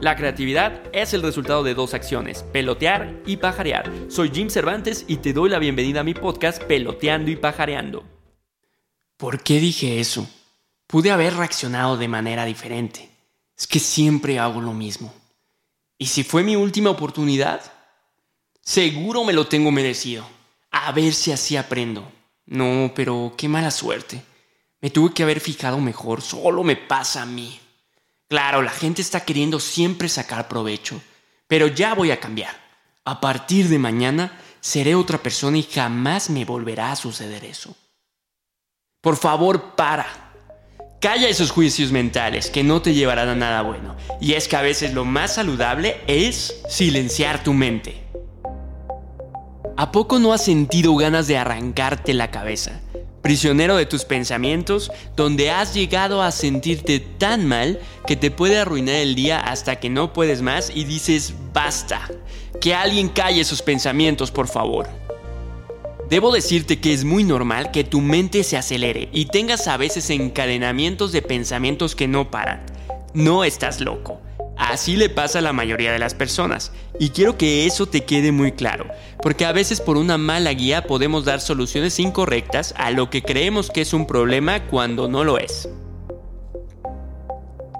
La creatividad es el resultado de dos acciones, pelotear y pajarear. Soy Jim Cervantes y te doy la bienvenida a mi podcast Peloteando y Pajareando. ¿Por qué dije eso? Pude haber reaccionado de manera diferente. Es que siempre hago lo mismo. ¿Y si fue mi última oportunidad? Seguro me lo tengo merecido. A ver si así aprendo. No, pero qué mala suerte. Me tuve que haber fijado mejor. Solo me pasa a mí. Claro, la gente está queriendo siempre sacar provecho, pero ya voy a cambiar. A partir de mañana seré otra persona y jamás me volverá a suceder eso. Por favor, para. Calla esos juicios mentales que no te llevarán a nada bueno. Y es que a veces lo más saludable es silenciar tu mente. ¿A poco no has sentido ganas de arrancarte la cabeza? Prisionero de tus pensamientos, donde has llegado a sentirte tan mal que te puede arruinar el día hasta que no puedes más y dices basta. Que alguien calle esos pensamientos, por favor. Debo decirte que es muy normal que tu mente se acelere y tengas a veces encadenamientos de pensamientos que no paran. No estás loco. Así le pasa a la mayoría de las personas. Y quiero que eso te quede muy claro, porque a veces por una mala guía podemos dar soluciones incorrectas a lo que creemos que es un problema cuando no lo es.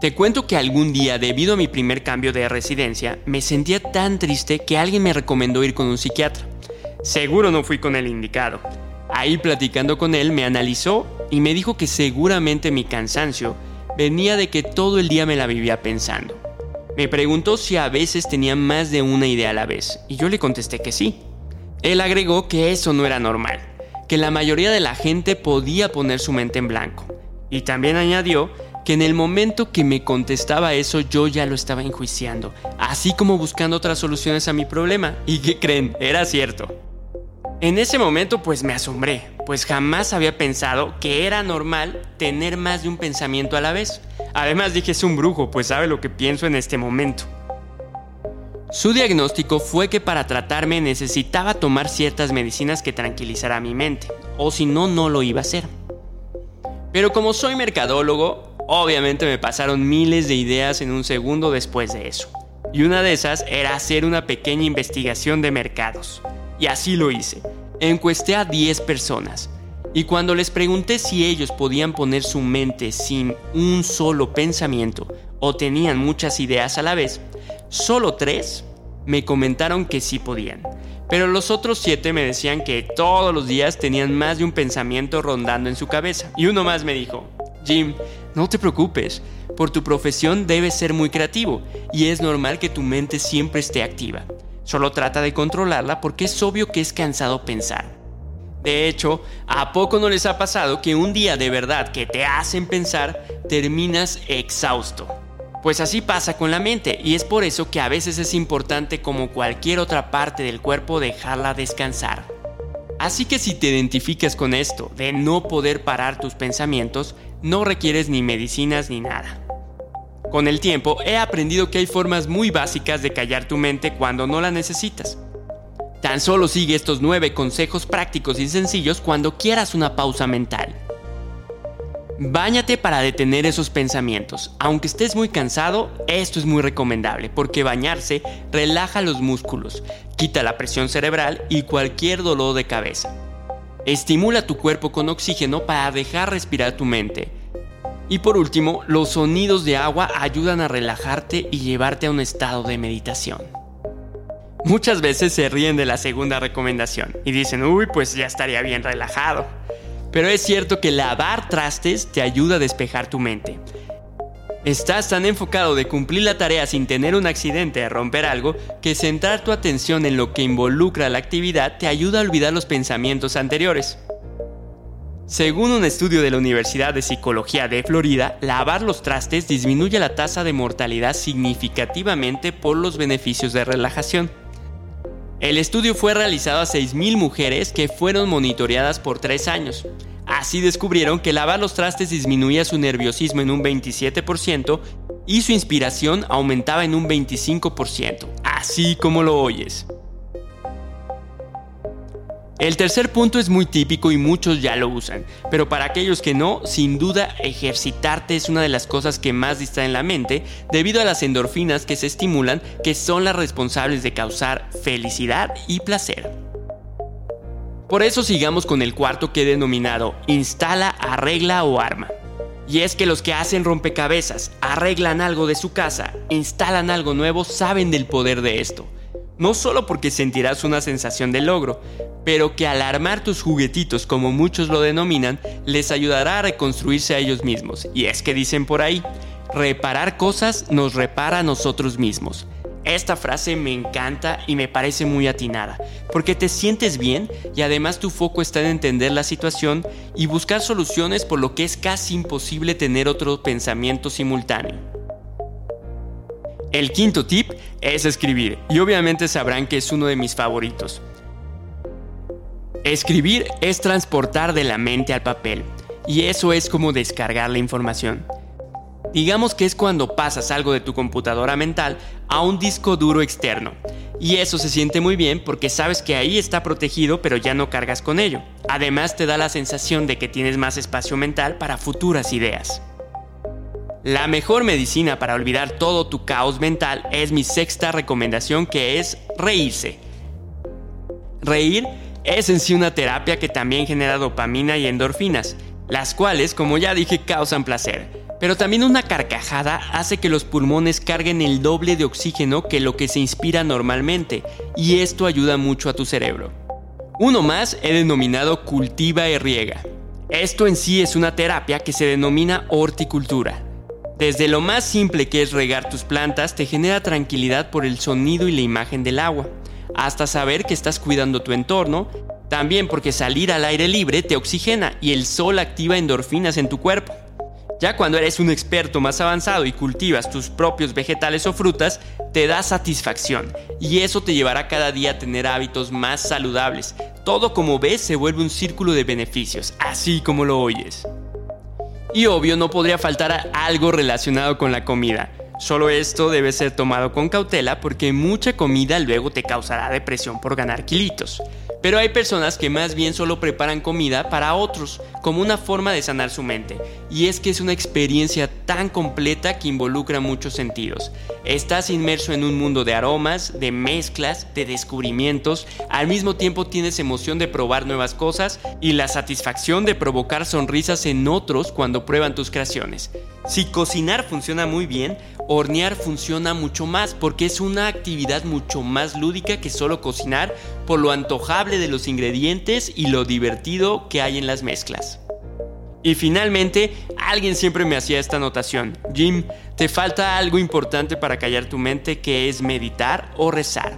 Te cuento que algún día, debido a mi primer cambio de residencia, me sentía tan triste que alguien me recomendó ir con un psiquiatra. Seguro no fui con el indicado. Ahí platicando con él me analizó y me dijo que seguramente mi cansancio venía de que todo el día me la vivía pensando. Me preguntó si a veces tenía más de una idea a la vez, y yo le contesté que sí. Él agregó que eso no era normal, que la mayoría de la gente podía poner su mente en blanco, y también añadió que en el momento que me contestaba eso yo ya lo estaba enjuiciando, así como buscando otras soluciones a mi problema, y que creen, era cierto. En ese momento pues me asombré, pues jamás había pensado que era normal tener más de un pensamiento a la vez. Además dije es un brujo, pues sabe lo que pienso en este momento. Su diagnóstico fue que para tratarme necesitaba tomar ciertas medicinas que tranquilizaran mi mente, o si no, no lo iba a hacer. Pero como soy mercadólogo, obviamente me pasaron miles de ideas en un segundo después de eso. Y una de esas era hacer una pequeña investigación de mercados. Y así lo hice. Encuesté a 10 personas, y cuando les pregunté si ellos podían poner su mente sin un solo pensamiento o tenían muchas ideas a la vez, solo tres me comentaron que sí podían. Pero los otros siete me decían que todos los días tenían más de un pensamiento rondando en su cabeza. Y uno más me dijo, Jim, no te preocupes, por tu profesión debes ser muy creativo y es normal que tu mente siempre esté activa. Solo trata de controlarla porque es obvio que es cansado pensar. De hecho, ¿a poco no les ha pasado que un día de verdad que te hacen pensar terminas exhausto? Pues así pasa con la mente y es por eso que a veces es importante como cualquier otra parte del cuerpo dejarla descansar. Así que si te identificas con esto de no poder parar tus pensamientos, no requieres ni medicinas ni nada. Con el tiempo he aprendido que hay formas muy básicas de callar tu mente cuando no la necesitas. Tan solo sigue estos nueve consejos prácticos y sencillos cuando quieras una pausa mental. Báñate para detener esos pensamientos. Aunque estés muy cansado, esto es muy recomendable porque bañarse relaja los músculos, quita la presión cerebral y cualquier dolor de cabeza. Estimula tu cuerpo con oxígeno para dejar respirar tu mente. Y por último, los sonidos de agua ayudan a relajarte y llevarte a un estado de meditación. Muchas veces se ríen de la segunda recomendación y dicen, uy, pues ya estaría bien relajado. Pero es cierto que lavar trastes te ayuda a despejar tu mente. Estás tan enfocado de cumplir la tarea sin tener un accidente a romper algo que centrar tu atención en lo que involucra la actividad te ayuda a olvidar los pensamientos anteriores. Según un estudio de la Universidad de Psicología de Florida, lavar los trastes disminuye la tasa de mortalidad significativamente por los beneficios de relajación. El estudio fue realizado a 6.000 mujeres que fueron monitoreadas por 3 años. Así descubrieron que lavar los trastes disminuía su nerviosismo en un 27% y su inspiración aumentaba en un 25%, así como lo oyes. El tercer punto es muy típico y muchos ya lo usan, pero para aquellos que no, sin duda ejercitarte es una de las cosas que más distraen la mente debido a las endorfinas que se estimulan que son las responsables de causar felicidad y placer. Por eso sigamos con el cuarto que he denominado instala, arregla o arma. Y es que los que hacen rompecabezas, arreglan algo de su casa, instalan algo nuevo, saben del poder de esto. No solo porque sentirás una sensación de logro, pero que al armar tus juguetitos, como muchos lo denominan, les ayudará a reconstruirse a ellos mismos. Y es que dicen por ahí, reparar cosas nos repara a nosotros mismos. Esta frase me encanta y me parece muy atinada, porque te sientes bien y además tu foco está en entender la situación y buscar soluciones por lo que es casi imposible tener otro pensamiento simultáneo. El quinto tip es escribir, y obviamente sabrán que es uno de mis favoritos. Escribir es transportar de la mente al papel, y eso es como descargar la información. Digamos que es cuando pasas algo de tu computadora mental a un disco duro externo. Y eso se siente muy bien porque sabes que ahí está protegido pero ya no cargas con ello. Además te da la sensación de que tienes más espacio mental para futuras ideas. La mejor medicina para olvidar todo tu caos mental es mi sexta recomendación que es reírse. Reír es en sí una terapia que también genera dopamina y endorfinas, las cuales, como ya dije, causan placer. Pero también una carcajada hace que los pulmones carguen el doble de oxígeno que lo que se inspira normalmente, y esto ayuda mucho a tu cerebro. Uno más he denominado cultiva y riega. Esto en sí es una terapia que se denomina horticultura. Desde lo más simple que es regar tus plantas te genera tranquilidad por el sonido y la imagen del agua, hasta saber que estás cuidando tu entorno, también porque salir al aire libre te oxigena y el sol activa endorfinas en tu cuerpo. Ya cuando eres un experto más avanzado y cultivas tus propios vegetales o frutas, te da satisfacción y eso te llevará cada día a tener hábitos más saludables. Todo como ves se vuelve un círculo de beneficios, así como lo oyes. Y obvio no podría faltar algo relacionado con la comida. Solo esto debe ser tomado con cautela porque mucha comida luego te causará depresión por ganar kilitos. Pero hay personas que más bien solo preparan comida para otros, como una forma de sanar su mente. Y es que es una experiencia tan completa que involucra muchos sentidos. Estás inmerso en un mundo de aromas, de mezclas, de descubrimientos, al mismo tiempo tienes emoción de probar nuevas cosas y la satisfacción de provocar sonrisas en otros cuando prueban tus creaciones. Si cocinar funciona muy bien, hornear funciona mucho más porque es una actividad mucho más lúdica que solo cocinar por lo antojable de los ingredientes y lo divertido que hay en las mezclas. Y finalmente, alguien siempre me hacía esta anotación. Jim, te falta algo importante para callar tu mente que es meditar o rezar.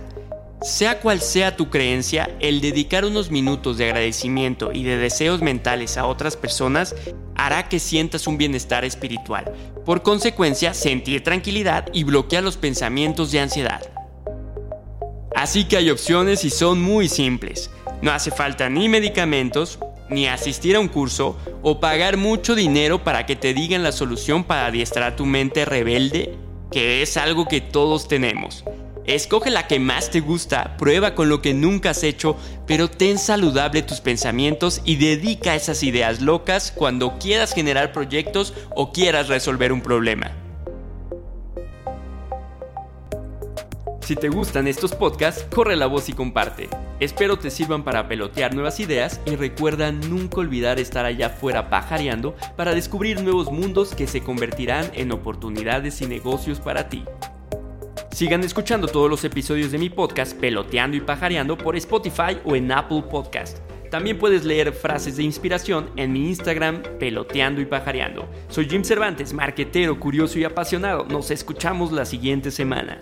Sea cual sea tu creencia, el dedicar unos minutos de agradecimiento y de deseos mentales a otras personas hará que sientas un bienestar espiritual. Por consecuencia, sentir tranquilidad y bloquear los pensamientos de ansiedad. Así que hay opciones y son muy simples. No hace falta ni medicamentos, ni asistir a un curso o pagar mucho dinero para que te digan la solución para adiestrar tu mente rebelde, que es algo que todos tenemos. Escoge la que más te gusta, prueba con lo que nunca has hecho, pero ten saludable tus pensamientos y dedica esas ideas locas cuando quieras generar proyectos o quieras resolver un problema. Si te gustan estos podcasts, corre la voz y comparte. Espero te sirvan para pelotear nuevas ideas y recuerda nunca olvidar estar allá afuera pajareando para descubrir nuevos mundos que se convertirán en oportunidades y negocios para ti. Sigan escuchando todos los episodios de mi podcast Peloteando y Pajareando por Spotify o en Apple Podcast. También puedes leer frases de inspiración en mi Instagram Peloteando y Pajareando. Soy Jim Cervantes, marquetero, curioso y apasionado. Nos escuchamos la siguiente semana.